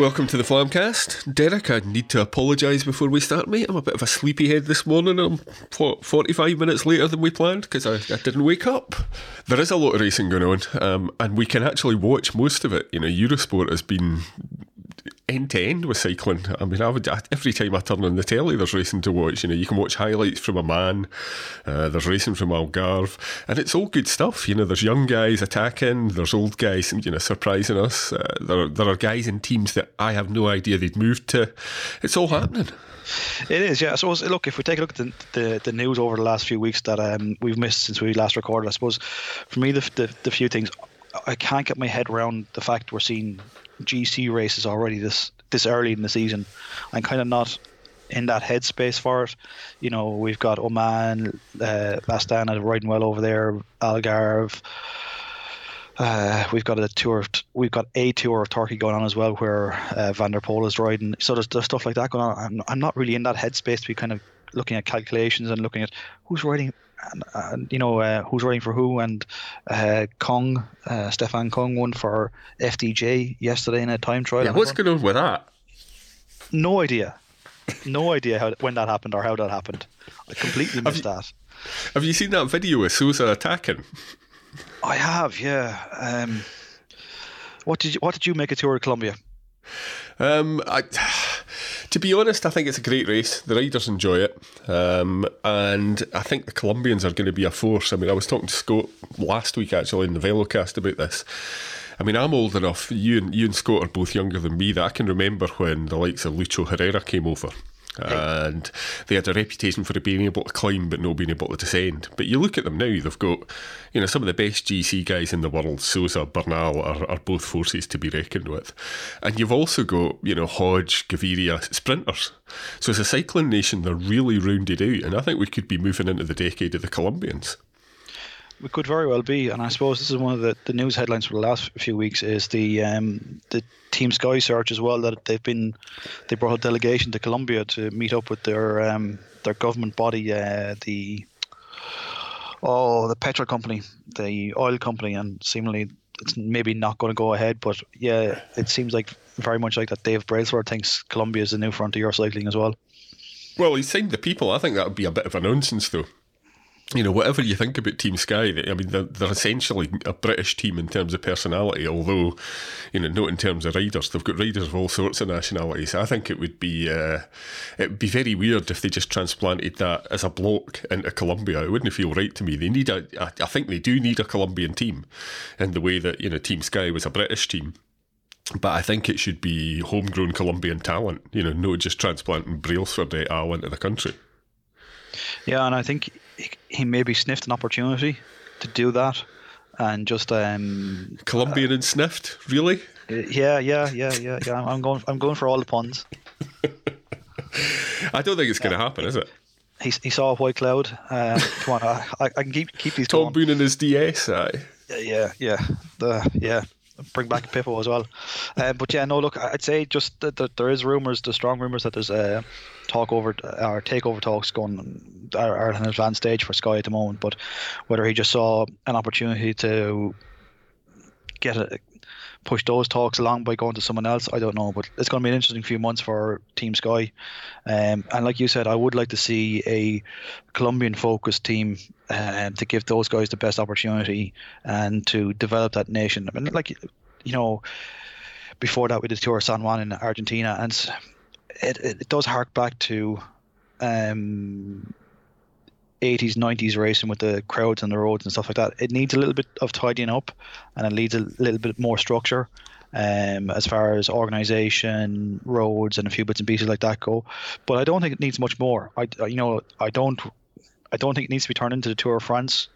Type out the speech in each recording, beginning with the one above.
Welcome to the Flamcast. Derek, I need to apologise before we start, mate. I'm a bit of a sleepyhead this morning. I'm 45 minutes later than we planned because I, I, didn't wake up. There is a lot of racing going on, um, and we can actually watch most of it. You know, Eurosport has been end to end with cycling. I mean, I would every time I turn on the telly, there's racing to watch. You know, you can watch highlights from Oman, uh, there's racing from Algarve, and it's all good stuff. You know, there's young guys attacking, there's old guys, you know, surprising us. Uh, there, there are guys in teams that I have no idea they'd moved to. It's all happening. It is, yeah. Suppose, look, if we take a look at the, the, the news over the last few weeks that um, we've missed since we last recorded, I suppose for me, the, the, the few things I can't get my head around the fact we're seeing GC races already this this early in the season. I'm kind of not in that headspace for it. You know, we've got Oman, uh, Astana riding well over there, Algarve. Uh, we've got a tour. Of, we've got a tour of Turkey going on as well, where uh, Van der Poel is riding. So there's, there's stuff like that going on. I'm, I'm not really in that headspace to be kind of looking at calculations and looking at who's writing, and, and you know uh, who's writing for who. And uh, Küng, uh, Stefan Küng, won for FDJ yesterday in a time trial. Yeah, what's going on with that? No idea. No idea how when that happened or how that happened. I completely missed have you, that. Have you seen that video of Sosa attacking? I have, yeah. Um, what did you, what did you make a tour of Colombia? Um, I to be honest, I think it's a great race. The riders enjoy it. Um, and I think the Colombians are going to be a force. I mean, I was talking to Scott last week actually in the Velocast about this. I mean, I'm old enough, you and, you and Scott are both younger than me, that I can remember when the likes of Lucho Herrera came over and they had a reputation for being able to climb but not being able to descend. But you look at them now; they've got, you know, some of the best GC guys in the world. Sosa, Bernal are, are both forces to be reckoned with, and you've also got, you know, Hodeg, Gaviria, sprinters. So as a cycling nation, they're really rounded out, and I think we could be moving into the decade of the Colombians. We could very well be, and I suppose this is one of the, the news headlines for the last few weeks is the um, the Team Sky search as well that they've been they brought a delegation to Colombia to meet up with their um, their government body, uh, the oh the petrol company, the oil company, and seemingly it's maybe not going to go ahead. But yeah, it seems like very much like that. Dave Brailsford thinks Colombia is the new frontier cycling as well. Well, he's signed the people. I think that would be a bit of a nonsense, though you know, whatever you think about Team Sky, I mean, they're, they're, essentially a British team in terms of personality, although, you know, not in terms of riders. They've got riders of all sorts of nationalities. I think it would be uh, it would be very weird if they just transplanted that as a block into Colombia. It wouldn't feel right to me. They need a, I think they do need a Colombian team in the way that, you know, Team Sky was a British team. But I think it should be homegrown Colombian talent, you know, not just transplanting Brailsford et al. into the country. Yeah, and I think he maybe sniffed an opportunity to do that, and just um, Colombian uh, and sniffed, really? Yeah, yeah, yeah, yeah, yeah. I'm going. I'm going for all the puns. I don't think it's going to happen, is it? He, he saw a white cloud. Uh, come on, I, I, can keep keep these. Tom Boone and his DS, aye. Yeah, yeah, the yeah bring back Pippo as well. Uh, but yeah, no, look, I'd say just that, that there is rumours, the strong rumours that there's a talk over or takeover talks going are, are at an advanced stage for Sky at the moment. But whether he just saw an opportunity to get a push those talks along by going to someone else. I don't know, but it's going to be an interesting few months for Team Sky. Um, and like you said, I would like to see a Colombian focused team um, to give those guys the best opportunity and to develop that nation. I mean, like you know, before that we did Tour San Juan in Argentina, and it, it, it does hark back to um, 80s, 90s racing with the crowds and the roads and stuff like that. It needs a little bit of tidying up and it needs a little bit more structure um, as far as organisation, roads, and a few bits and pieces like that go. But I don't think it needs much more. I, you know, I don't, I don't think it needs to be turned into the Tour of France,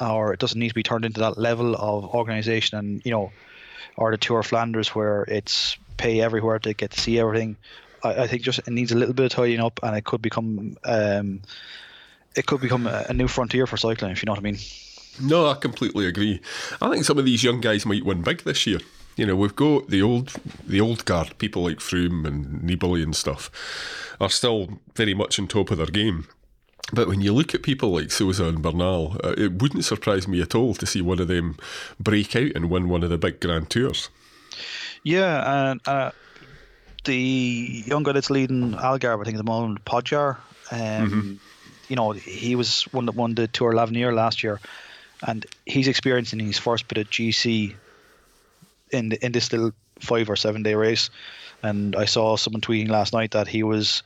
or it doesn't need to be turned into that level of organisation and you know, or the Tour of Flanders where it's pay everywhere to get to see everything. I, I think just it needs a little bit of tidying up, and it could become um, it could become a, a new frontier for cycling, if you know what I mean. No, I completely agree. I think some of these young guys might win big this year. You know, we've got the old the old guard, people like Froome and Nibali and stuff, are still very much on top of their game. But when you look at people like Sosa and Bernal, uh, it wouldn't surprise me at all to see one of them break out and win one of the big Grand Tours. Yeah, and uh, the young guy that's leading Algarve, I think at the moment, Pogačar. Um, mm-hmm. You know, he was one that won the Tour l'Avenir last year, and he's experiencing his first bit of GC in the, in this little five or seven day race. And I saw someone tweeting last night that he was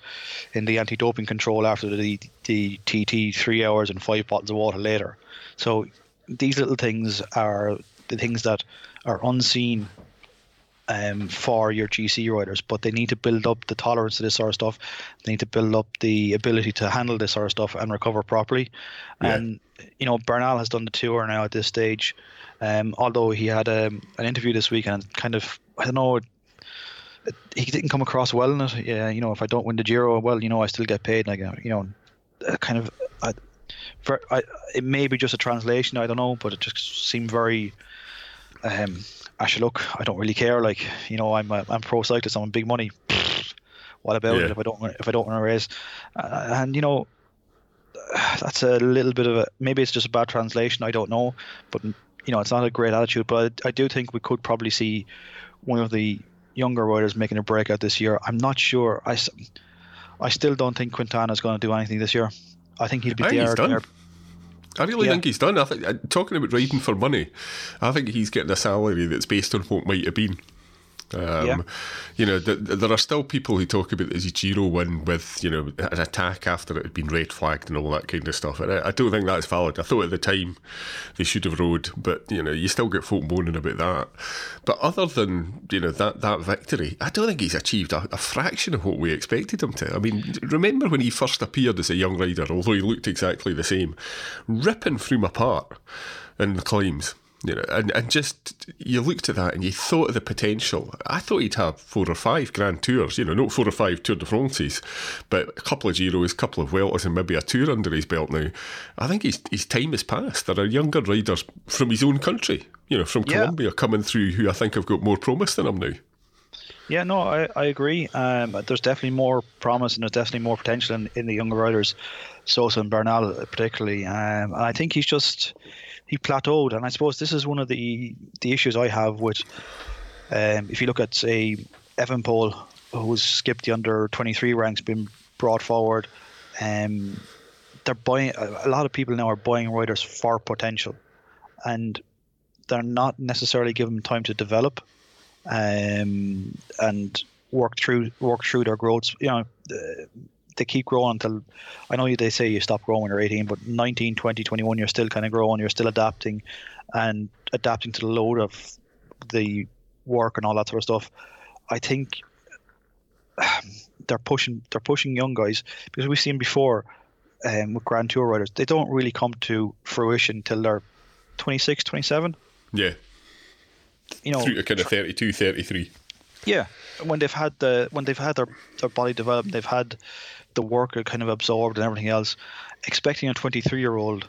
in the anti-doping control after the the TT three hours and five bottles of water later. So these little things are the things that are unseen um, for your GC riders, but they need to build up the tolerance to this sort of stuff. They need to build up the ability to handle this sort of stuff and recover properly. Yeah. And you know, Bernal has done the tour now at this stage. Um, although he had um, an interview this week and kind of I don't know. he didn't come across well in it. Yeah, you know, if I don't win the Giro, well, you know, I still get paid. Like, you know, kind of, I, for, I, it may be just a translation. I don't know, but it just seemed very um, actually, look, I don't really care. Like, you know, I'm a, I'm pro cyclist. I'm big money. what about yeah. it if I don't if I don't want to race? Uh, and you know, that's a little bit of a maybe it's just a bad translation. I don't know, but you know, it's not a great attitude. But I, I do think we could probably see one of the younger riders making a breakout this year. I'm not sure. I, I still don't think Quintana is going to do anything this year. I think he'll be there, there I really yeah. think he's done. I think uh, talking about riding for money, I think he's getting a salary that's based on what might have been. Um, yeah. You know, the, the, there are still people who talk about the Giro win with, you know, an attack after it had been red flagged and all that kind of stuff. And I, I, don't think that's valid. I thought at the time they should have rode, but, you know, you still get folk moaning about that. But other than, you know, that, that victory, I don't think he's achieved a, a fraction of what we expected him to. I mean, remember when he first appeared as a young rider, although he looked exactly the same, ripping through my part in the climbs you know, and, and just you looked at that and you thought of the potential. I thought he'd have four or five Grand Tours, you know, not four or five Tour de France's, but a couple of Giros, a couple of Vueltas, and maybe a tour under his belt now. I think his, his time has passed. There are younger riders from his own country, you know, from yeah. Colombia coming through who I think have got more promise than him now. Yeah, no, I, I agree. Um, there's definitely more promise and there's definitely more potential in, in the younger riders, Sosa and Bernal particularly. Um, and I think he's just he plateaued, and I suppose this is one of the the issues I have with. Um, if you look at say Evenepoel, who's skipped the under twenty three ranks, been brought forward, um, they're buying a lot of people now are buying riders for potential, and they're not necessarily given time to develop, um, and work through work through their growth. You know, they keep growing until I know they say you stop growing when you're 18, but 19, 20, 21, you're still kind of growing, you're still adapting and adapting to the load of the work and all that sort of stuff. I think they're pushing they're pushing young guys because we've seen before um, with Grand Tour riders, they don't really come to fruition till they're 26, 27. Yeah. You know, Through kind of 32, 33. Yeah, when they've had the when they've had their, their body developed, they've had the work kind of absorbed and everything else. Expecting a 23 year old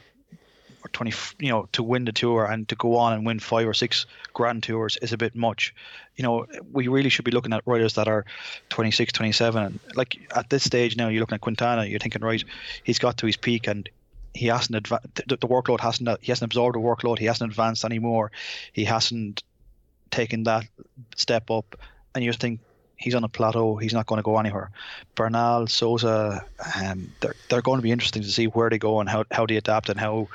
or 20, you know, to win the tour and to go on and win five or six grand tours is a bit much. You know, we really should be looking at riders that are 26, 27. And like at this stage now, you're looking at Quintana, you're thinking, right, he's got to his peak and he hasn't advanced, the, the workload hasn't, he hasn't absorbed the workload, he hasn't advanced anymore, he hasn't taken that step up. And you just think, he's on a plateau. He's not going to go anywhere. Bernal, Sosa, um, they're they're going to be interesting to see where they go and how how they adapt and how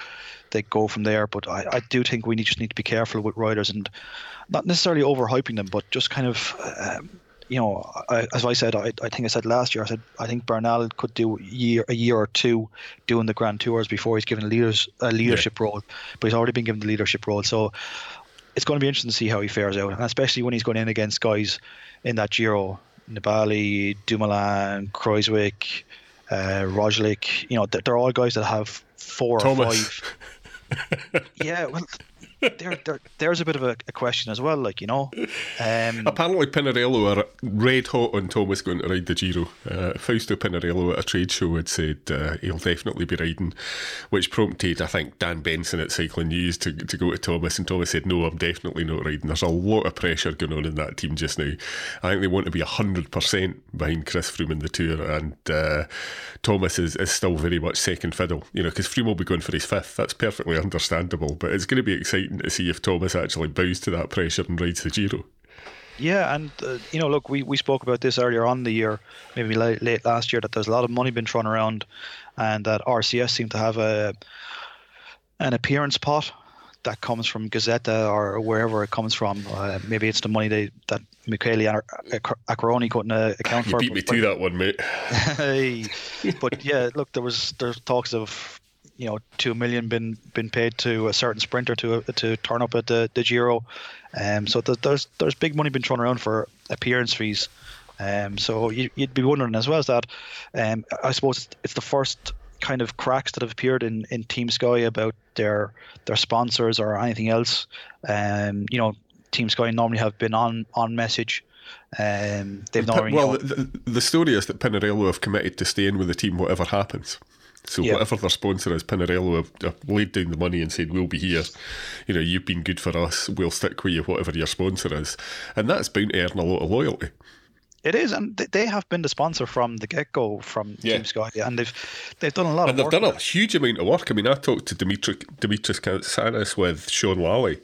they go from there. But I, I do think we need, just need to be careful with riders and not necessarily overhyping them, but just kind of. Um, you know, I, as I said, I, I think I said last year, I said I think Bernal could do a year, a year or two doing the Grand Tours before he's given a leaders a leadership yeah. role, but he's already been given the leadership role. So it's going to be interesting to see how he fares out, and especially when he's going in against guys in that Giro, Nibali, Dumoulin, Kruijswijk, uh, Roglic. You know, they're, they're all guys that have four Thomas. or five. yeah, well, there, there, there's a bit of a, a, question as well, like you know. Um, Apparently, Pinarello are red hot on Thomas going to ride the Giro. Uh, Fausto Pinarello at a trade show had said uh, he'll definitely be riding, which prompted, I think, Dan Benson at Cycling News to, to go to Thomas, and Thomas said, "No, I'm definitely not riding." There's a lot of pressure going on in that team just now. I think they want to be hundred percent behind Chris Froome in the Tour, and uh, Thomas is, is still very much second fiddle. You know, because Froome will be going for his fifth. That's perfectly understandable, but it's going to be exciting to see if Thomas actually bows to that pressure and rides the Giro. Yeah, and uh, you know, look, we, we spoke about this earlier on the year, maybe late, late last year, that there's a lot of money been thrown around, and that RCS seem to have a an appearance pot that comes from Gazzetta or wherever it comes from. Uh, maybe it's the money they that Michele Acquarone couldn't uh, account you for. beat me to that one, mate. but yeah, look, there was there's talks of you know two million been been paid to a certain sprinter to to turn up at the, the Giro, um, so there's there's big money been thrown around for appearance fees. Um, so you, would be wondering as well as that. Um, I suppose it's the first kind of cracks that have appeared in, in Team Sky about their their sponsors or anything else. Um, you know, Team Sky normally have been on on message. Um, they've not. Well, the, the story is that Pinarello have committed to staying with the team whatever happens. So whatever their sponsor is, Pinarello have, have, laid down the money and said, "We'll be here. You know, you've been good for us. We'll stick with you, whatever your sponsor is," and that's bound to earn a lot of loyalty. It is, and they have been the sponsor from the get go from yeah. Team Sky, and they've they've done a lot and of they've done a huge amount of work. I mean, I talked to Dimitri Dimitris Katsanis with Sean Lally,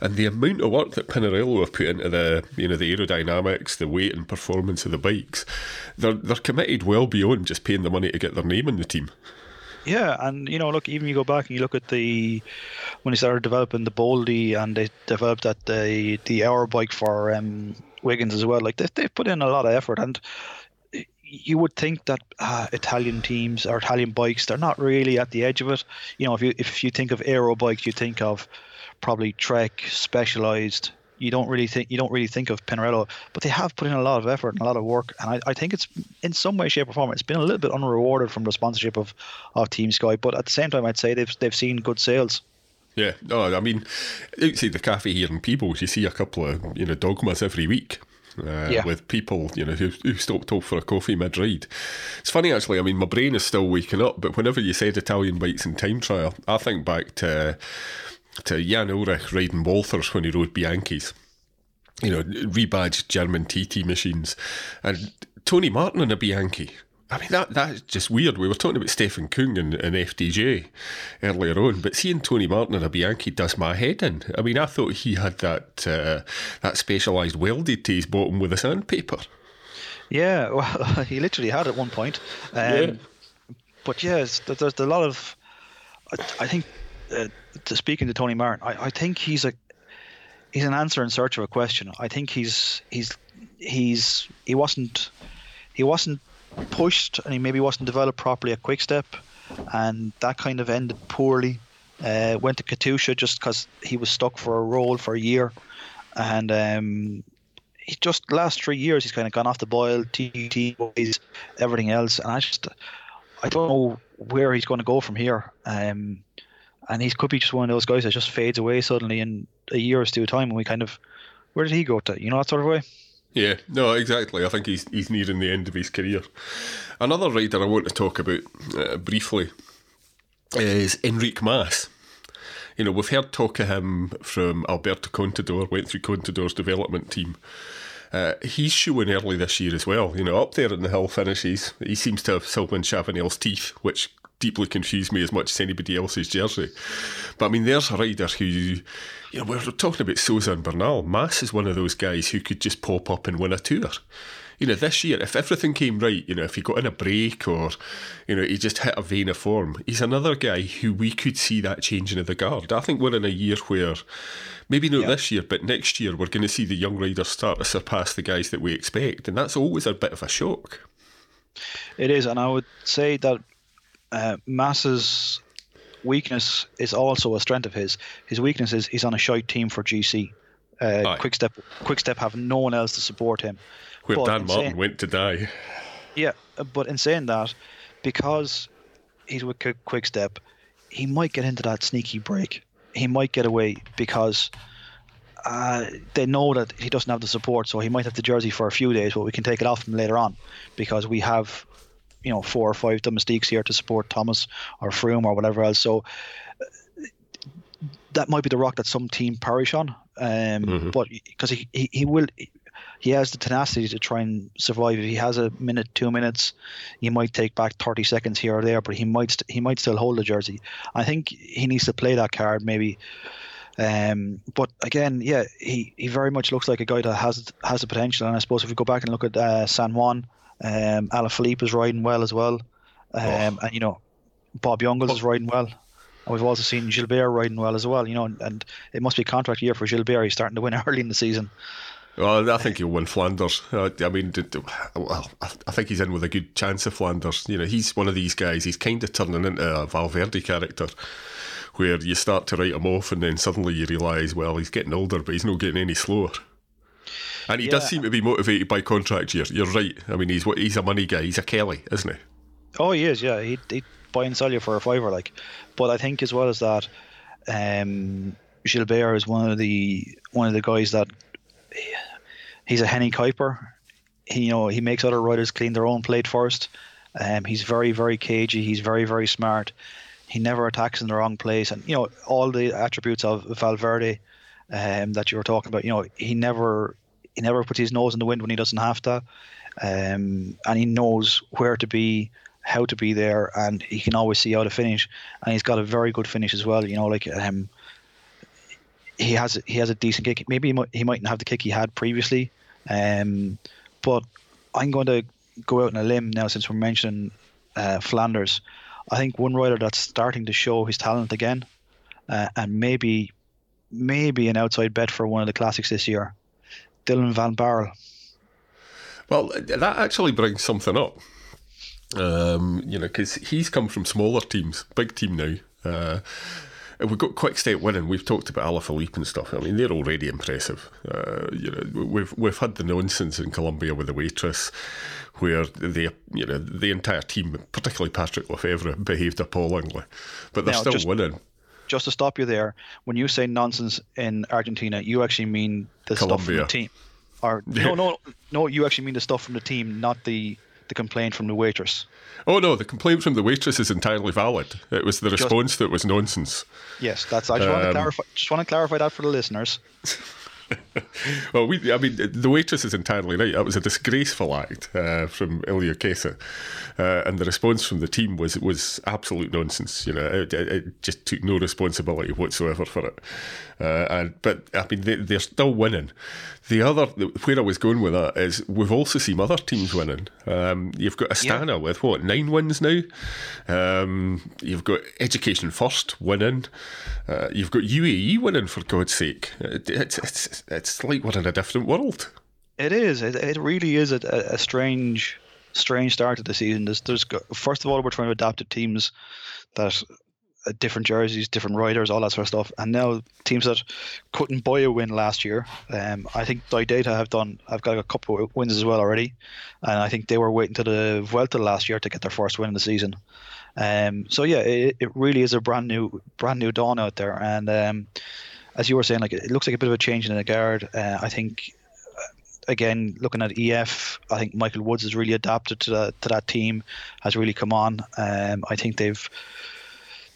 and the amount of work that Pinarello have put into the you know the aerodynamics, the weight and performance of the bikes, they're they're committed well beyond just paying the money to get their name in the team. Yeah, and you know, look, even you go back and you look at the when they started developing the Bolide and they developed that the the hour bike for um, Wiggins as well. Like they they've put in a lot of effort, and you would think that uh, Italian teams or Italian bikes they're not really at the edge of it. You know, if you if you think of aero bikes, you think of probably Trek, Specialized. You don't really think you don't really think of Pinarello, but they have put in a lot of effort and a lot of work, and I, I think it's in some way, shape, or form, it's been a little bit unrewarded from the sponsorship of, of Team Sky. But at the same time, I'd say they've they've seen good sales. Yeah, no, I mean, outside the cafe here in Peebles, you see a couple of you know dogmas every week. Uh, yeah. With people, you know, who, who stopped off for a coffee mid-ride. It's funny actually. I mean, my brain is still waking up. But whenever you said Italian bikes and time trial, I think back to to Jan Ullrich riding Walsers when he rode Bianchis. You know, rebadged German TT machines, and Tony Martin in a Bianchi. I mean, that that's just weird. We were talking about Stephen Küng and, and FDJ earlier on, but seeing Tony Martin and a Bianchi does my head in. I mean, I thought he had that uh, that specialised welded to his bottom with a sandpaper. Yeah, well, he literally had at one point. Um, yeah. But yes, there's, there's a lot of. I, I think, uh, to speaking to Tony Martin, I, I think he's a he's an answer in search of a question. I think he's he's he's he wasn't he wasn't pushed and he maybe wasn't developed properly at Quick Step, and that kind of ended poorly. Uh, went to Katusha just because he was stuck for a role for a year, and um, he just last three years he's kind of gone off the boil, TT boys, everything else, and I just I don't know where he's going to go from here. Um, and he could be just one of those guys that just fades away suddenly in a year or two time, and we kind of where did he go to? You know that sort of way. Yeah, no, exactly. I think he's he's nearing the end of his career. Another rider I want to talk about uh, briefly is Enrique Mas. You know, we've heard talk of him from Alberto Contador, went through Contador's development team. Uh, he's showing early this year as well. You know, up there in the hill finishes, he seems to have Sylvain Chavanel's teeth, which deeply confused me as much as anybody else's jersey. But I mean, there's a rider who, you know, we are talking about Sosa and Bernal. Mas is one of those guys who could just pop up and win a tour. You know, this year, if everything came right, you know, if he got in a break or, you know, he just hit a vein of form, he's another guy who we could see that changing of the guard. I think we're in a year where, maybe not this year, but next year, we're going to see the young riders start to surpass the guys that we expect. And that's always a bit of a shock. It is, and I would say that uh, Mas's weakness is also a strength of his. His weakness is he's on a shite team for GC. Uh, Quick Step, Quick Step have no one else to support him. Where but Dan Martin saying, went to die. Yeah, but in saying that, because he's with Quick Step, he might get into that sneaky break. He might get away because uh, they know that he doesn't have the support, so he might have the jersey for a few days, but we can take it off him later on because we have you know four or five domestiques here to support Thomas or Froome or whatever else. So that might be the rock that some team perish on. Um, mm-hmm. But because he, he, he will. He has the tenacity to try and survive. If he has a minute, two minutes, he might take back thirty seconds here or there, but he might st- he might still hold the jersey. I think he needs to play that card maybe Um, but again, yeah, he, he very much looks like a guy that has has the potential. And I suppose if we go back and look at uh, San Juan, um, Alaphilippe is riding well as well, um, oh. and you know, Bob Jungels is riding well. And we've also seen Gilbert riding well as well. You know, and, and it must be a contract year for Gilbert. He's starting to win early in the season. Well, I think he'll win Flanders. Uh, I mean, well, I think he's in with a good chance of Flanders. You know, he's one of these guys. He's kind of turning into a Valverde character, where you start to write him off, and then suddenly you realise, well, he's getting older, but he's not getting any slower. And he yeah. does seem to be motivated by contract year. You're right. I mean, he's he's a money guy. He's a Kelly, isn't he? Oh, he is. Yeah, he he buy and sell you for a fiver, like. But I think as well as that, um, Gilbert is one of the one of the guys that he's a Hennie Kuiper. He, you know, he makes other riders clean their own plate first. Um, he's very, very cagey. He's very, very smart. He never attacks in the wrong place, and you know all the attributes of Valverde um, that you were talking about. You know, he never he never puts his nose in the wind when he doesn't have to, um, and he knows where to be, how to be there, and he can always see how to finish. And he's got a very good finish as well. You know, like um, he has he has a decent kick. Maybe he, might, he mightn't have the kick he had previously, um, but I'm going to go out on a limb now since we're mentioning uh, Flanders. I think one rider that's starting to show his talent again, uh, and maybe maybe an outside bet for one of the classics this year, Dylan Van Baarle. Well, that actually brings something up. Um, you know, because he's come from smaller teams, big team now. Uh, we've got Quick Step winning. We've talked about Alaphilippe and stuff. I mean, they're already impressive. Uh, you know, we've we've had the nonsense in Colombia with the waitress, where the you know the entire team, particularly Patrick Lefevere, behaved appallingly, but they're now, still just, winning. Just to stop you there, when you say nonsense in Argentina, you actually mean the Colombia. stuff from the team, or no, no, no, you actually mean the stuff from the team, not the the complaint from the waitress. Oh no, the complaint from the waitress is entirely valid. It was the response just, that was nonsense. Yes, that's. I just um, want to clarify. Just want to clarify that for the listeners. well, we, I mean, the waitress is entirely right. That was a disgraceful act uh, from Iljo Keisse, uh, and the response from the team was was absolute nonsense. You know, it, it just took no responsibility whatsoever for it. Uh, and but I mean, they, they're still winning. The other where I was going with that is we've also seen other teams winning. Um, you've got Astana yeah. with what nine wins now. Um, you've got Education First winning. Uh, you've got UAE winning for God's sake. It's it's it's like we're in a different world. It is. It, it really is a, a strange strange start to the season. There's, there's first of all we're trying to adapt to teams that different jerseys, different riders, all that sort of stuff. And now teams that couldn't buy a win last year, um, I think Data have done. I've got a couple of wins as well already, and I think they were waiting to the Vuelta last year to get their first win in the season. Um, so yeah, it, it really is a brand new brand new dawn out there, and um, as you were saying, like it looks like a bit of a change in the guard. Uh, I think uh, again, looking at EF, I think Michael Woods has really adapted to that to that team, has really come on. Um, I think they've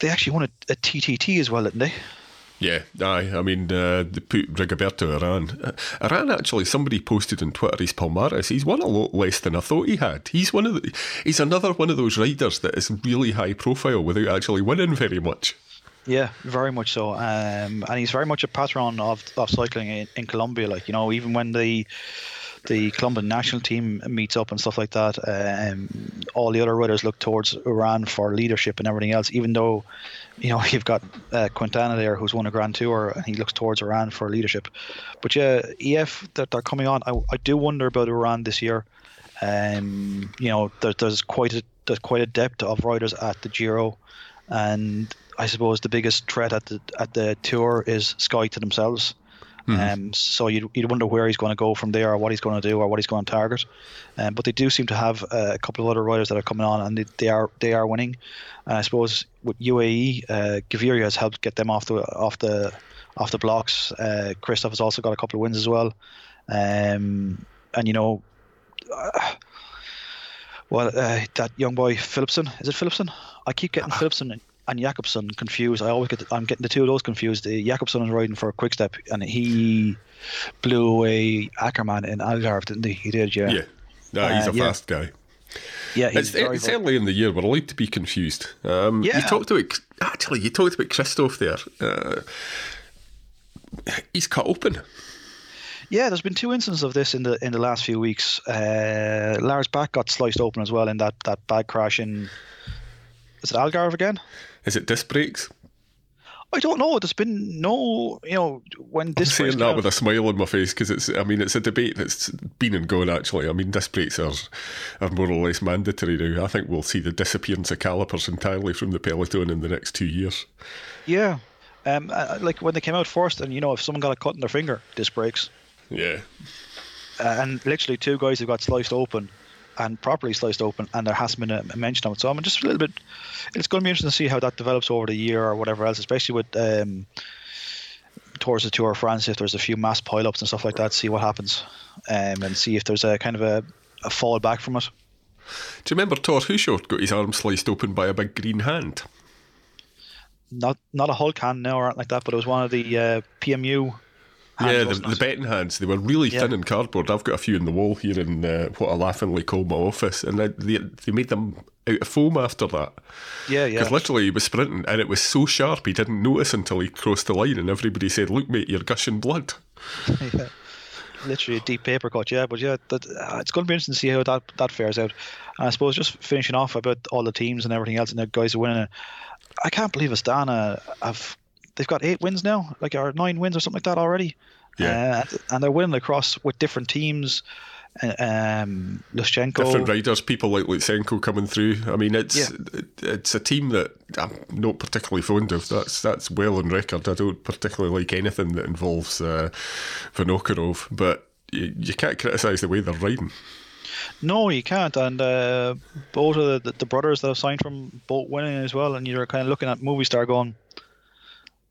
they actually won a, a TTT as well, didn't they? Yeah, aye. I mean, uh, they put Rigoberto Urán. Uh, Urán actually, somebody posted on Twitter his Palmares. He's won a lot less than I thought he had. He's one of the, he's another one of those riders that is really high profile without actually winning very much. Yeah, very much so. Um, and he's very much a patron of, of cycling in, in Colombia. Like you know, even when the the Colombian national team meets up and stuff like that, um, all the other riders look towards Urán for leadership and everything else. Even though, you know, you've got uh, Quintana there who's won a Grand Tour and he looks towards Urán for leadership. But yeah, EF that they're coming on. I, I do wonder about Urán this year. Um, you know, there, there's quite a there's quite a depth of riders at the Giro, and I suppose the biggest threat at the at the tour is Sky to themselves. Mm-hmm. Um, so you'd, you'd wonder where he's going to go from there, or what he's going to do, or what he's going to target. Um, but they do seem to have uh, a couple of other riders that are coming on, and they, they are they are winning. And I suppose with UAE, uh, Gaviria has helped get them off the off the off the blocks. Uh, Kristoff has also got a couple of wins as well. Um, and you know, uh, well, uh, that young boy Philipsen is it Philipsen? I keep getting Philipsen and Jakobsen confused. I always get the, I'm getting the two of those confused. Uh, Jakobsen is riding for a quick step, and he blew away Ackermann in Algarve, didn't he? He did, yeah. Yeah, no, he's uh, a fast guy. Yeah, it's, it's early in the year. We're allowed to be confused. Um, yeah. You talked about actually. You talked about Kristoff there. Uh, he's cut open. Yeah, there's been two instances of this in the in the last few weeks. Uh, Lars back got sliced open as well in that, that bad crash in. Is it Algarve again? Is it disc brakes? I don't know. There's been no, you know, when disc. I'm saying that with a smile on my face because it's. I mean, it's a debate that's been and gone. Actually, I mean, disc brakes are are more or less mandatory now. I think we'll see the disappearance of calipers entirely from the peloton in the next two years. Yeah, um, uh, like when they came out first, and you know, if someone got a cut in their finger, disc brakes, Yeah, uh, and literally two guys have got sliced open and properly sliced open, and there hasn't been a, mention of it. So I'm just a little bit. It's going to be interesting to see how that develops over the year or whatever else, especially with um, towards the Tour of France. If there's a few mass pileups and stuff like that, see what happens, um, and see if there's a kind of a, a fall back from it. Do you remember Thor Hushovd got his arm sliced open by a big green hand? Not not a Hulk hand now or anything like that, but it was one of the uh, PMU. Yeah, the, the betting hands. They were really Yeah. thin in cardboard. I've got a few in the wall here in uh, what I laughingly call my office, and they, they, made them out of foam after that. Yeah, yeah. Because literally he was sprinting, and it was so sharp he didn't notice until he crossed the line, and everybody said, "Look, mate, you're gushing blood." yeah. Literally a deep paper cut, yeah. But yeah, that, uh, it's going to be interesting to see how that, that fares out. And I suppose just finishing off about all the teams and everything else and the guys who winning it. I can't believe Astana have they've got eight wins now, like or nine wins or something like that already. Yeah. Uh, and they're winning across with different teams. Uh, Um. Different riders, people like Lutsenko coming through. I mean, it's Yeah. it's a team that I'm not particularly fond of. That's that's well on record. I don't particularly like anything that involves uh, Vinokurov, but you, you can't criticise the way they're riding. No, you can't. And uh, both of the, the, the brothers that have signed from both winning as well. And you're kind of looking at Movistar going,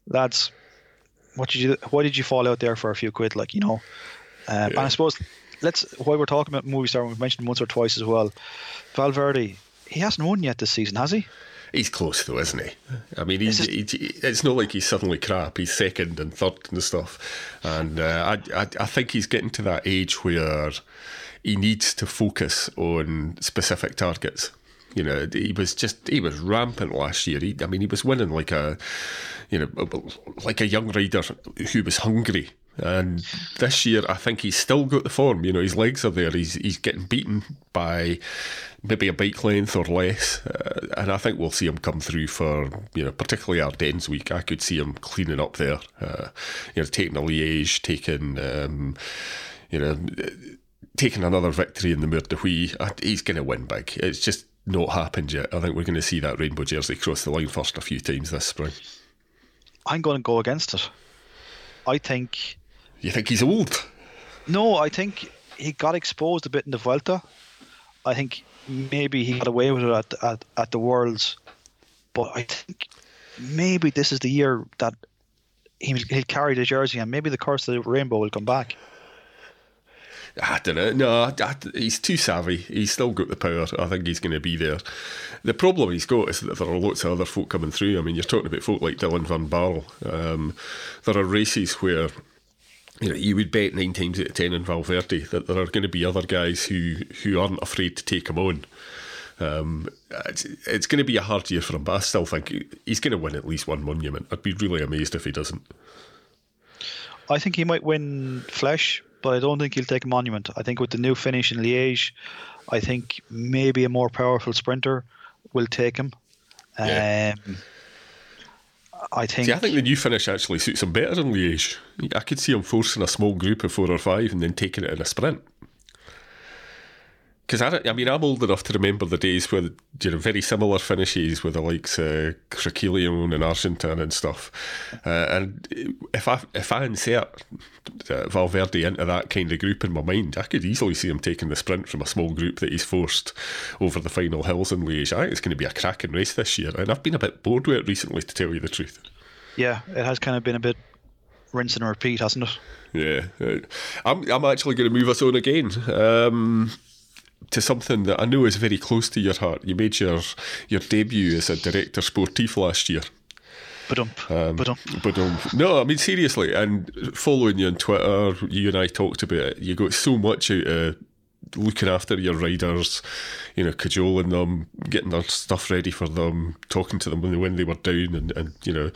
lads, what did you why did you fall out there for a few quid? Like you know, um, and I suppose let's while we're talking about Movistar, we've mentioned once or twice as well. Valverde, he hasn't won yet this season, has he? He's close though, isn't he? I mean, he's, he, it's not like he's suddenly crap. He's second and third and stuff, and uh, I, I I think he's getting to that age where he needs to focus on specific targets. You know, he was just he was rampant last year. He, I mean, he was winning like a, you know, like a young rider who was hungry. And this year, I think he's still got the form. You know, his legs are there. He's he's getting beaten by maybe a bike length or less, uh, and I think we'll see him come through for you know, particularly our Ardennes week. I could see him cleaning up there. Uh, you know, taking a Liège, taking um, you know, taking another victory in the Mur de Huy. Uh, He's going to win big. It's just not happened yet. I think we're going to see that rainbow jersey cross the line first a few times this spring. I'm going to go against it. I think You think he's old? no, I think he got exposed a bit in the Vuelta. I think maybe he got away with it at at, at the Worlds, but I think maybe this is the year that he he'll carry the jersey and maybe the curse of the rainbow will come back. I don't know. No, I, he's too savvy. He's still got the power. I think he's going to be there. The problem he's got is that there are lots of other folk coming through. I mean, you're talking about folk like Dylan Van Baarle. Um, there are races where you know you would bet nine times out of ten in Valverde that there are going to be other guys who who aren't afraid to take him on. Um, it's, it's going to be a hard year for him, but I still think he's going to win at least one monument. I'd be really amazed if he doesn't. I think he might win Flèche, but I don't think he'll take a monument. I think with the new finish in Liège, I think maybe a more powerful sprinter will take him. Yeah. Um, I think. See, I think the new finish actually suits him better in Liège. I could see him forcing a small group of four or five and then taking it in a sprint. Because I, I mean, I'm old enough to remember the days where you know very similar finishes with the likes of Criquilion and Argentin and stuff. Uh, and if I if I insert uh, Valverde into that kind of group in my mind, I could easily see him taking the sprint from a small group that he's forced over the final hills in Liège. I think it's going to be a cracking race this year, and I've been a bit bored with it recently, to tell you the truth. Yeah, it has kind of been a bit rinse and repeat, hasn't it? Yeah, I'm I'm actually going to move us on again um, to something that I know is very close to your heart. You made your your debut as a director sportif last year. But um, um, um, no, I mean seriously. And following you on Twitter, you and I talked about it. You got so much out of looking after your riders, you know, cajoling them, getting their stuff ready for them, talking to them when they, when they were down, and, and you know,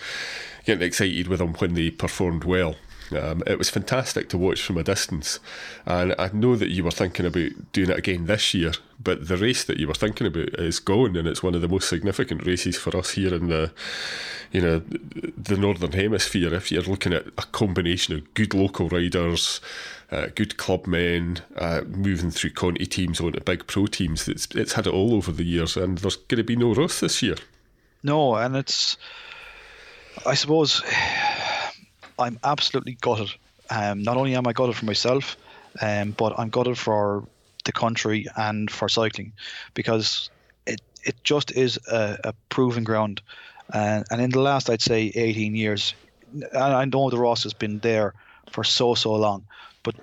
getting excited with them when they performed well. Um, it was fantastic to watch from a distance, and I know that you were thinking about doing it again this year. But the race that you were thinking about is gone, and it's one of the most significant races for us here in the, you know, the northern hemisphere. If you're looking at a combination of good local riders, uh, good club men uh, moving through Conti teams onto big pro teams, it's it's had it all over the years, and there's going to be no Rás this year. No, and it's, I suppose, I'm absolutely gutted. Um, not only am I gutted for myself, um, but I'm gutted for the country and for cycling because it it just is a, a proven ground. And, and in the last, I'd say, 18 years, I know the Rás has been there for so so long, but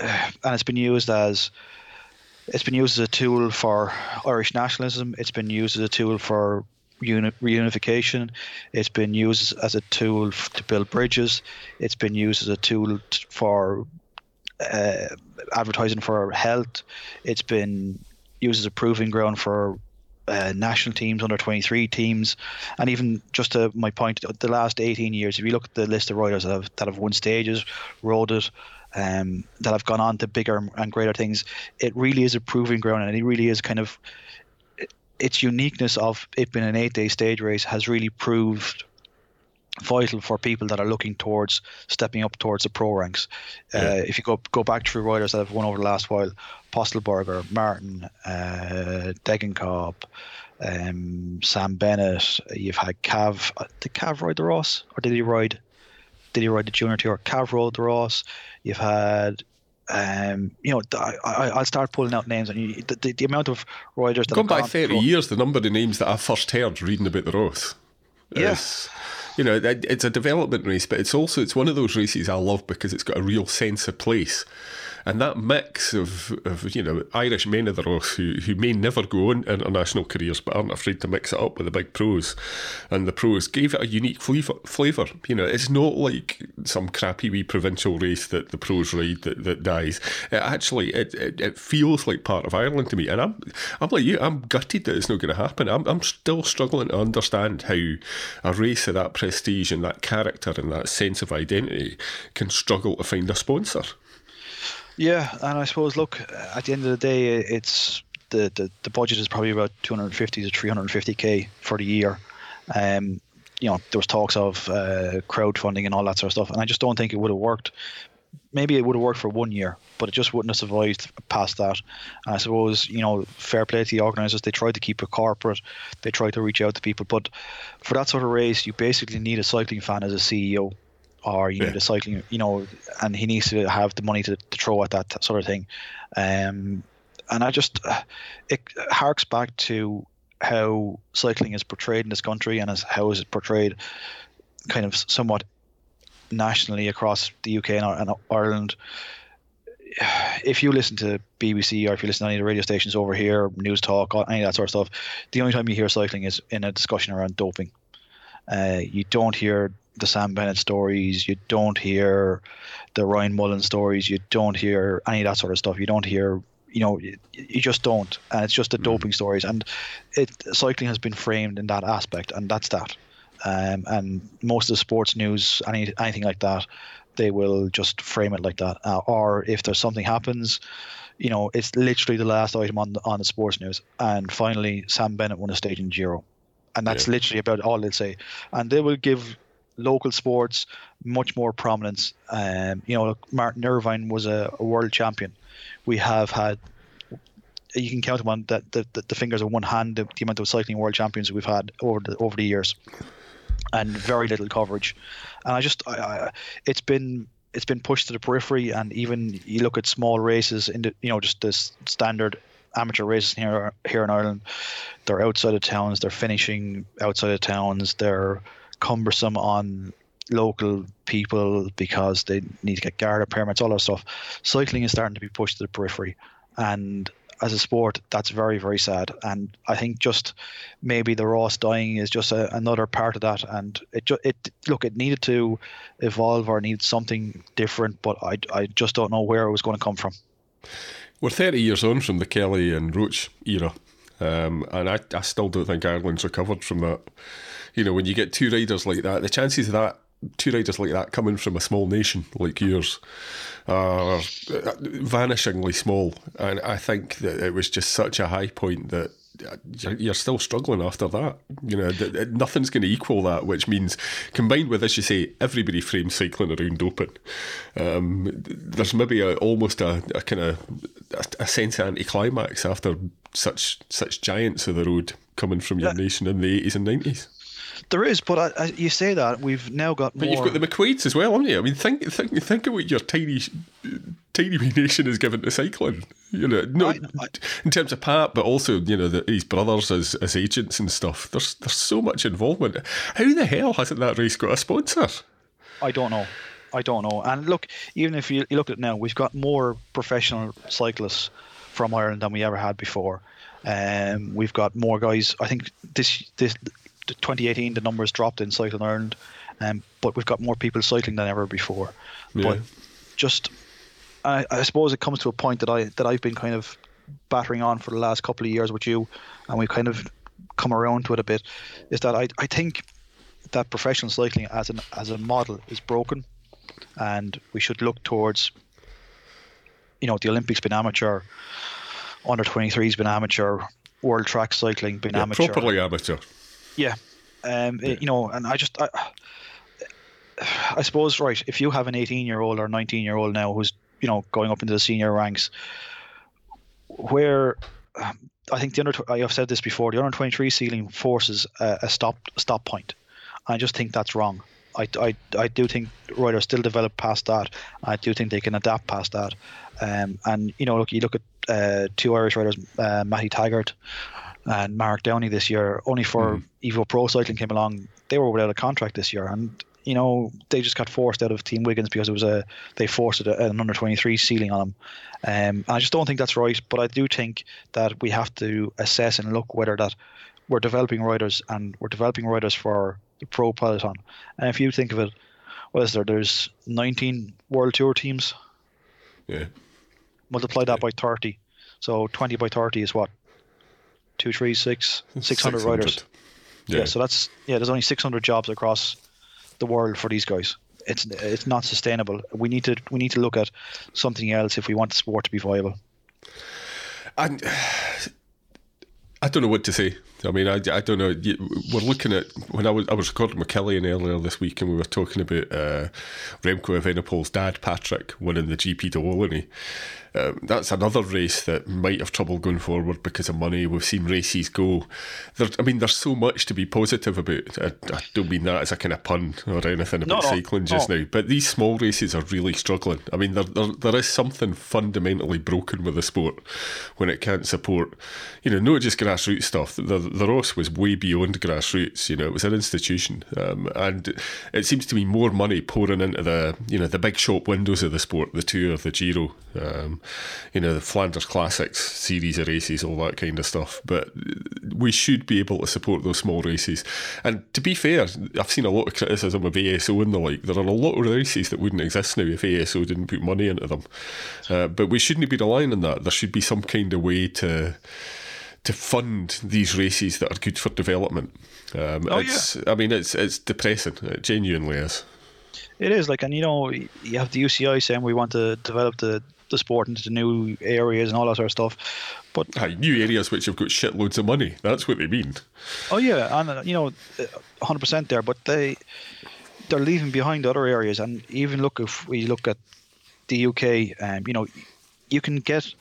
uh, and it's been used as it's been used as a tool for Irish nationalism. It's been used as a tool for reunification. It's been used as a tool to build bridges. It's been used as a tool for uh, advertising for health. It's been used as a proving ground for uh, national teams, under 23 teams, and even just to my point, the last 18 years, if you look at the list of riders that have, that have won stages, rode it, um, that have gone on to bigger and greater things, it really is a proving ground, and it really is kind of its uniqueness of it being an eight day stage race has really proved vital for people that are looking towards stepping up towards the pro ranks. Yeah. Uh, if you go go back through riders that have won over the last while, Pöstlberger, Martin, uh, Degenkolb, um, Sam Bennett, you've had Cav. Uh, did Cav ride the Rás or did he ride? Did he ride the Junior Tour? Cav rode the Rás. You've had um, you know, I, I'll start pulling out names, and you, the, the, the, amount of riders that gone by thirty years, the number of names that I first heard reading about the Rás. Yes. You know, it's a development race, but it's also it's one of those races I love because it's got a real sense of place and that mix of, of you know Irish men of the Rás who, who may never go on international careers but aren't afraid to mix it up with the big pros, and the pros gave it a unique flavour. You know, it's not like some crappy wee provincial race that the pros ride that, that dies. It actually it, it, it feels like part of Ireland to me, and I'm I'm like you. I'm gutted that it's not going to happen. I'm I'm still struggling to understand how a race of that prestige and that character and that sense of identity can struggle to find a sponsor. Yeah, and I suppose look at the end of the day, it's the the, the budget is probably about 250 to 350k for the year. Um, you know, there was talks of uh, crowdfunding and all that sort of stuff, and I just don't think it would have worked. Maybe it would have worked for one year, but it just wouldn't have survived past that. And I suppose you know, fair play to the organisers. They tried to keep it corporate. They tried to reach out to people, but for that sort of race, you basically need a cycling fan as a CEO or you yeah. need a cycling, you know, and he needs to have the money to, to throw at that sort of thing. Um, and I just, uh, it harks back to how cycling is portrayed in this country and as how is it portrayed kind of somewhat nationally across the UK and, and Ireland. If you listen to BBC or if you listen to any of the radio stations over here, News Talk, any of that sort of stuff, the only time you hear cycling is in a discussion around doping. Uh, you don't hear the Sam Bennett stories. You don't hear the Ryan Mullen stories. You don't hear any of that sort of stuff. You don't hear, you know, you, you just don't. And it's just the mm. doping stories. And it cycling has been framed in that aspect, and that's that. Um, and most of the sports news, any anything like that, they will just frame it like that. Uh, or if there's something happens, you know, it's literally the last item on the, on the sports news. And finally, Sam Bennett won a stage in Giro. And that's yeah. literally about all they'll say. And they will give local sports much more prominence. Um, you know, Martyn Irvine was a, a, world champion. We have had, you can count them on that the, the, fingers of one hand the, the, amount of cycling world champions we've had over the over the years, and very little coverage. And I just, I, I, it's been it's been pushed to the periphery, and even you look at small races in the, you know, just this standard amateur races here here in Ireland. They're outside of towns. They're finishing outside of towns. They're cumbersome on local people because they need to get Garda permits, all that stuff. Cycling is starting to be pushed to the periphery, and as a sport, that's very very sad. And I think just maybe the Rás dying is just a, another part of that. And it it look it needed to evolve or needed something different, but I I just don't know where it was going to come from. We're 30 years on from the Kelly and Roche era, um, and I, I still don't think Ireland's recovered from that you know, when you get two riders like that, the chances of that two riders like that coming from a small nation like yours are vanishingly small, and I think that it was just such a high point that you're still struggling after that. You know, nothing's going to equal that, which means combined with, as you say, everybody frames cycling around open. Um, there's maybe a, almost a, a kind of a, a sense of anticlimax after such such giants of the road coming from your yeah. nation in the 80s and 90s. There is, but I, I, you say that we've now got more. But you've got the McQuaids as well, haven't you? I mean, think think think of what your tiny tiny wee nation is given to cycling. You know, no, I, in terms of Pat, but also you know the, his brothers as as agents and stuff. There's there's so much involvement. How the hell hasn't that race got a sponsor? I don't know. I don't know. And look, even if you, you look at it now, we've got more professional cyclists from Ireland than we ever had before. Um, we've got more guys. I think this this 2018 the numbers dropped in cycling Ireland, um, but we've got more people cycling than ever before. Yeah. But just, I, I suppose it comes to a point that I that I've been kind of battering on for the last couple of years with you, and we've kind of come around to it a bit. Is that I I think that professional cycling as an as a model is broken, and we should look towards. You know, the Olympics been amateur, under 23's been amateur, world track cycling been yeah, amateur. Properly amateur. Yeah, um, yeah. you know, and I just, I, I suppose, right, if you have an 18 year old or 19 year old now who's, you know, going up into the senior ranks, where um, I think the under, I've said this before, the under 23 ceiling forces a, a stop stop point. I just think that's wrong. I, I, I do think riders still develop past that. I do think they can adapt past that. Um, and you know, look, you look at uh, two Irish riders, uh, Matty Teggart and Mark Downey this year, only for mm. Evo Pro Cycling came along. They were without a contract this year, and you know they just got forced out of Team Wiggins because it was a they forced a, an under 23 ceiling on them. Um, I just don't think that's right. But I do think that we have to assess and look whether that we're developing riders and we're developing riders for pro peloton. And if you think of it, what is there? There's 19 World Tour teams. Yeah. Multiply that yeah. by 30. So 20 by 30 is what? two, three, six, 600, 600. riders. Yeah. yeah. so that's yeah. There's only 600 jobs across the world for these guys. It's it's not sustainable. We need to we need to look at something else if we want the sport to be viable. And I don't know what to say. I mean, I, I don't know. We're looking at when I was I was recording with Killian earlier this week, and we were talking about uh, Remco Evenepoel's dad, Patrick, winning the GP de Wallonie, um, that's another race that might have trouble going forward because of money. We've seen races go. There, I mean, there's so much to be positive about. I, I don't mean that as a kind of pun or anything about no, cycling just no. now, but these small races are really struggling. I mean, there, there, there is something fundamentally broken with the sport when it can't support, you know, not just grassroots stuff. The, the Rás was way beyond grassroots, you know, it was an institution. Um, and it seems to be more money pouring into the, you know, the big shop windows of the sport, the Tour, of the Giro. Um, you know, the Flanders Classics series of races, all that kind of stuff. But we should be able to support those small races. And to be fair, I've seen a lot of criticism of ASO and the like. There are a lot of races that wouldn't exist now if ASO didn't put money into them. Uh, but we shouldn't be relying on that. There should be some kind of way to to fund these races that are good for development. Um, oh, it's, yeah. I mean, it's it's depressing. It genuinely is. It is like, and you know, you have the UCI saying we want to develop the the sport into new areas and all that sort of stuff. But Aye, new areas which have got shitloads of money. That's what they mean. Oh yeah, and uh, you know, uh, hundred percent there. But they they're leaving behind other areas. And even look if we look at the UK, um, you know, you can get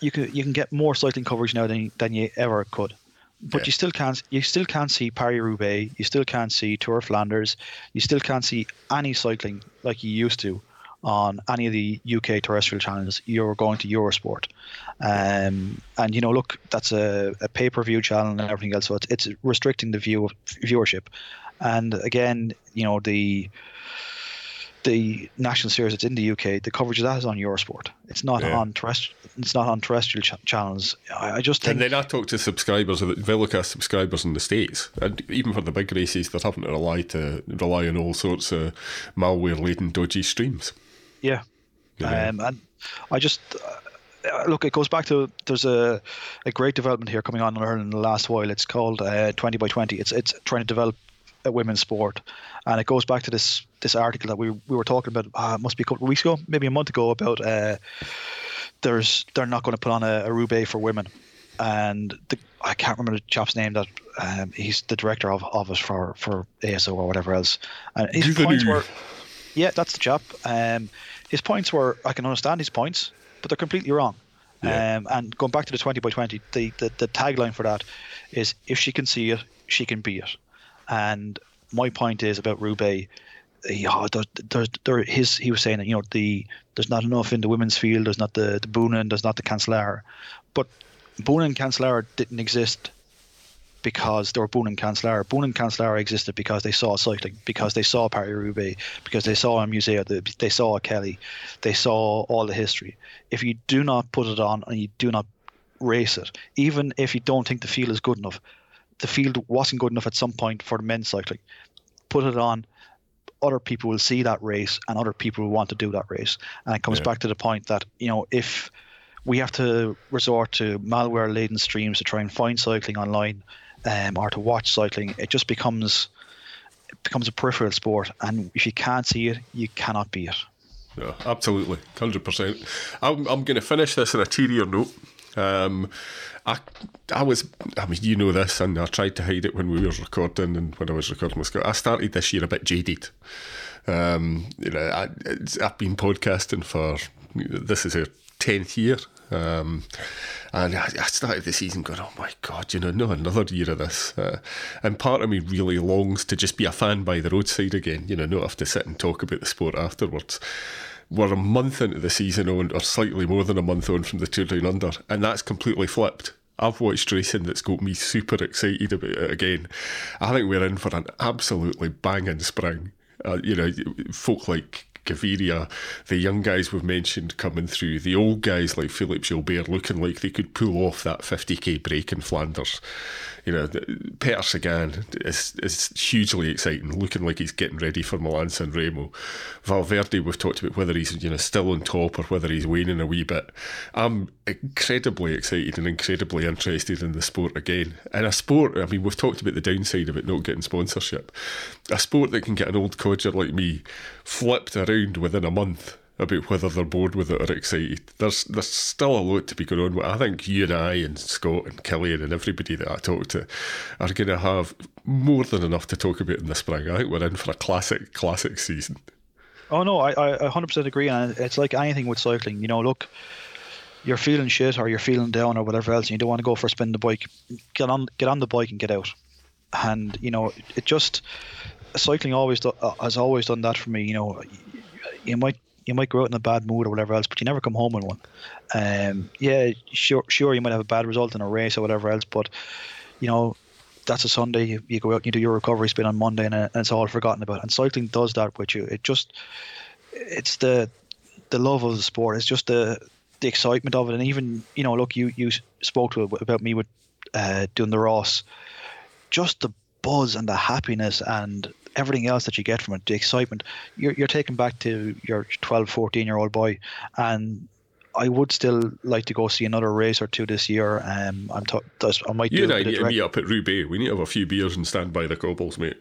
you can you can get more cycling coverage now than than you ever could. But yeah. you still can't you still can't see Paris Roubaix, you still can't see Tour of Flanders, you still can't see any cycling like you used to on any of the UK terrestrial channels, you're going to Eurosport. Um, and you know, look, that's a, a pay-per-view channel and everything else, so it's, it's restricting the view viewership. And again, you know, the the national series that's in the UK, the coverage of that is on Eurosport. It's not yeah. on terrestrial. It's not on terrestrial ch- channels. I, I, just think. And then I talk to subscribers, Velocast subscribers in the states, and even for the big races, they're having to rely to rely on all sorts of malware-laden, dodgy streams. Yeah. Um, and I just uh, look. It goes back to there's a a great development here coming on in Ireland in the last while. It's called uh, 20 by 20. It's it's trying to develop a women's sport, and it goes back to this this article that we we were talking about. Uh, must be a couple of weeks ago, maybe a month ago, about uh, there's they're not going to put on a, a Roubaix for women, and the, I can't remember the chap's name that um, he's the director of, of it for for ASO or whatever else. And his points were, yeah, that's the chap. Um, his points were I can understand his points, but they're completely wrong. Yeah. Um, and going back to the 20 by 20, the, the, the tagline for that is if she can see it, she can be it. And my point is about Roubaix. Yeah, there's, there's, there, his, he was saying that you know the there's not enough in the women's field. There's not the the Boonen, there's not the Cancellara, but Boonen and Cancellara didn't exist because they were Boonen and Cancellara. Boonen and Cancellara existed because they saw cycling, because they saw Paris-Roubaix, because they saw a Museeuw, they saw a Kelly, they saw all the history. If you do not put it on and you do not race it, even if you don't think the field is good enough, the field wasn't good enough at some point for the men's cycling. Put it on, other people will see that race and other people will want to do that race. And it comes yeah. back to the point that, you know, if we have to resort to malware laden streams to try and find cycling online um, or to watch cycling, it just becomes it becomes a peripheral sport. And if you can't see it, you cannot be it. Yeah, absolutely, hundred percent. I'm I'm going to finish this on a cheerier note. Um, I I was I mean you know this, and I tried to hide it when we were recording and when I was recording with Scott. I started this year a bit jaded. Um, you know, I, I've been podcasting for this is our tenth year. Um, and I, started the season going, oh my God, you know, no, another year of this. Uh, and part of me really longs to just be a fan by the roadside again, you know, not have to sit and talk about the sport afterwards. We're a month into the season on, or slightly more than a month on from the Tour Down Under, and that's completely flipped. I've watched racing that's got me super excited about it again. I think we're in for an absolutely banging spring. Uh, you know, folk like Gaviria, the young guys we've mentioned coming through, the old guys like Philippe Gilbert looking like they could pull off that 50k break in Flanders you know, Peter Sagan is, is hugely exciting, looking like he's getting ready for Milan San Remo. Valverde, we've talked about whether he's you know still on top or whether he's waning a wee bit. I'm incredibly excited and incredibly interested in the sport again. And a sport, I mean, we've talked about the downside of it not getting sponsorship. A sport that can get an old codger like me flipped around within a month about whether they're bored with it or excited. There's there's still a lot to be going on. But I think you and I and Scott and Killian and everybody that I talk to are going to have more than enough to talk about in the spring. I think we're in for a classic classic season. Oh no, I I 100% agree, and it's like anything with cycling. You know, look, you're feeling shit or you're feeling down or whatever else, and you don't want to go for a spin the bike. Get on get on the bike and get out. And you know, it just cycling always do, uh, has always done that for me. You know, you might you might go out in a bad mood or whatever else, but you never come home in one. Um, yeah, sure, sure, you might have a bad result in a race or whatever else, but you know, that's a Sunday. You, you go out and you do your recovery spin on Monday, and, and it's all forgotten about. And cycling does that with you. It just, it's the, the love of the sport. It's just the, the excitement of it, and even you know, look, you you spoke to about me with uh, doing the Rás, just the buzz and the happiness and everything else that you get from it, the excitement, you're, you're taken back to your 12, 14 year old boy. And I would still like to go see another race or two this year. Um, I'm t- I might. You and I need to meet up at Roubaix. We need to have a few beers and stand by the cobbles, mate.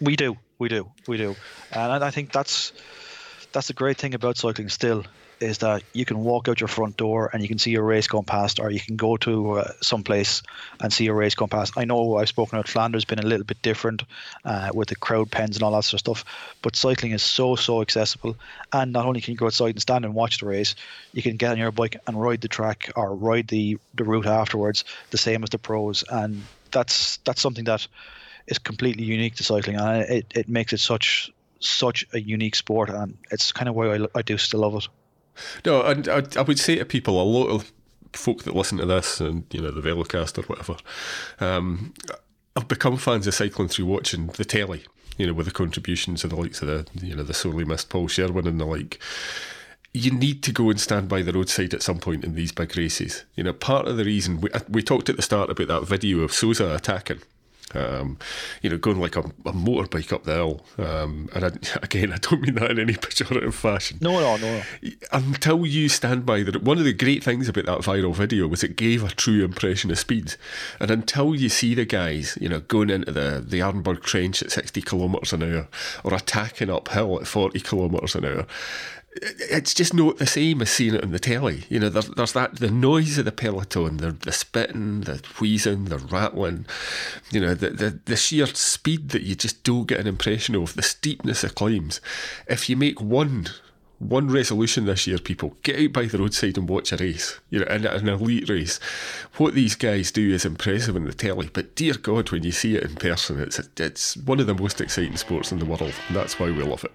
We do, we do, we do, and I think that's that's the great thing about cycling. Still, is that you can walk out your front door and you can see a race going past, or you can go to uh, some place and see a race going past. I know I've spoken about Flanders been a little bit different uh, with the crowd pens and all that sort of stuff, but cycling is so so accessible. And not only can you go outside and stand and watch the race, you can get on your bike and ride the track or ride the the route afterwards, the same as the pros, and that's that's something that is completely unique to cycling, and it, it makes it such such a unique sport, and it's kind of why I, I do still love it. No, and I, I would say to people, a lot of folk that listen to this and you know the Velocast or whatever, um, have become fans of cycling through watching the telly. You know, with the contributions of the likes of the you know the sorely missed Paul Sherwin and the like. You need to go and stand by the roadside at some point in these big races. You know, part of the reason we we talked at the start about that video of Sosa attacking Um, you know, going like a, a motorbike up the hill. Um, and I, again, I don't mean that in any pejorative fashion. No, no, no. Until you stand by that, one of the great things about that viral video was it gave a true impression of speed. And until you see the guys, you know, going into the the Arenberg Trench at sixty kilometres an hour or attacking uphill at forty kilometres an hour, it's just not the same as seeing it on the telly. You know, there's, there's that the noise of the peloton, the, the spitting, the wheezing, the rattling, you know, the, the, the sheer speed that you just don't get an impression of, the steepness of climbs. If you make one one resolution this year, people get out by the roadside and watch a race. You know, an, an elite race. What these guys do is impressive on the telly, but dear God, when you see it in person, it's it's one of the most exciting sports in the world. And that's why we love it.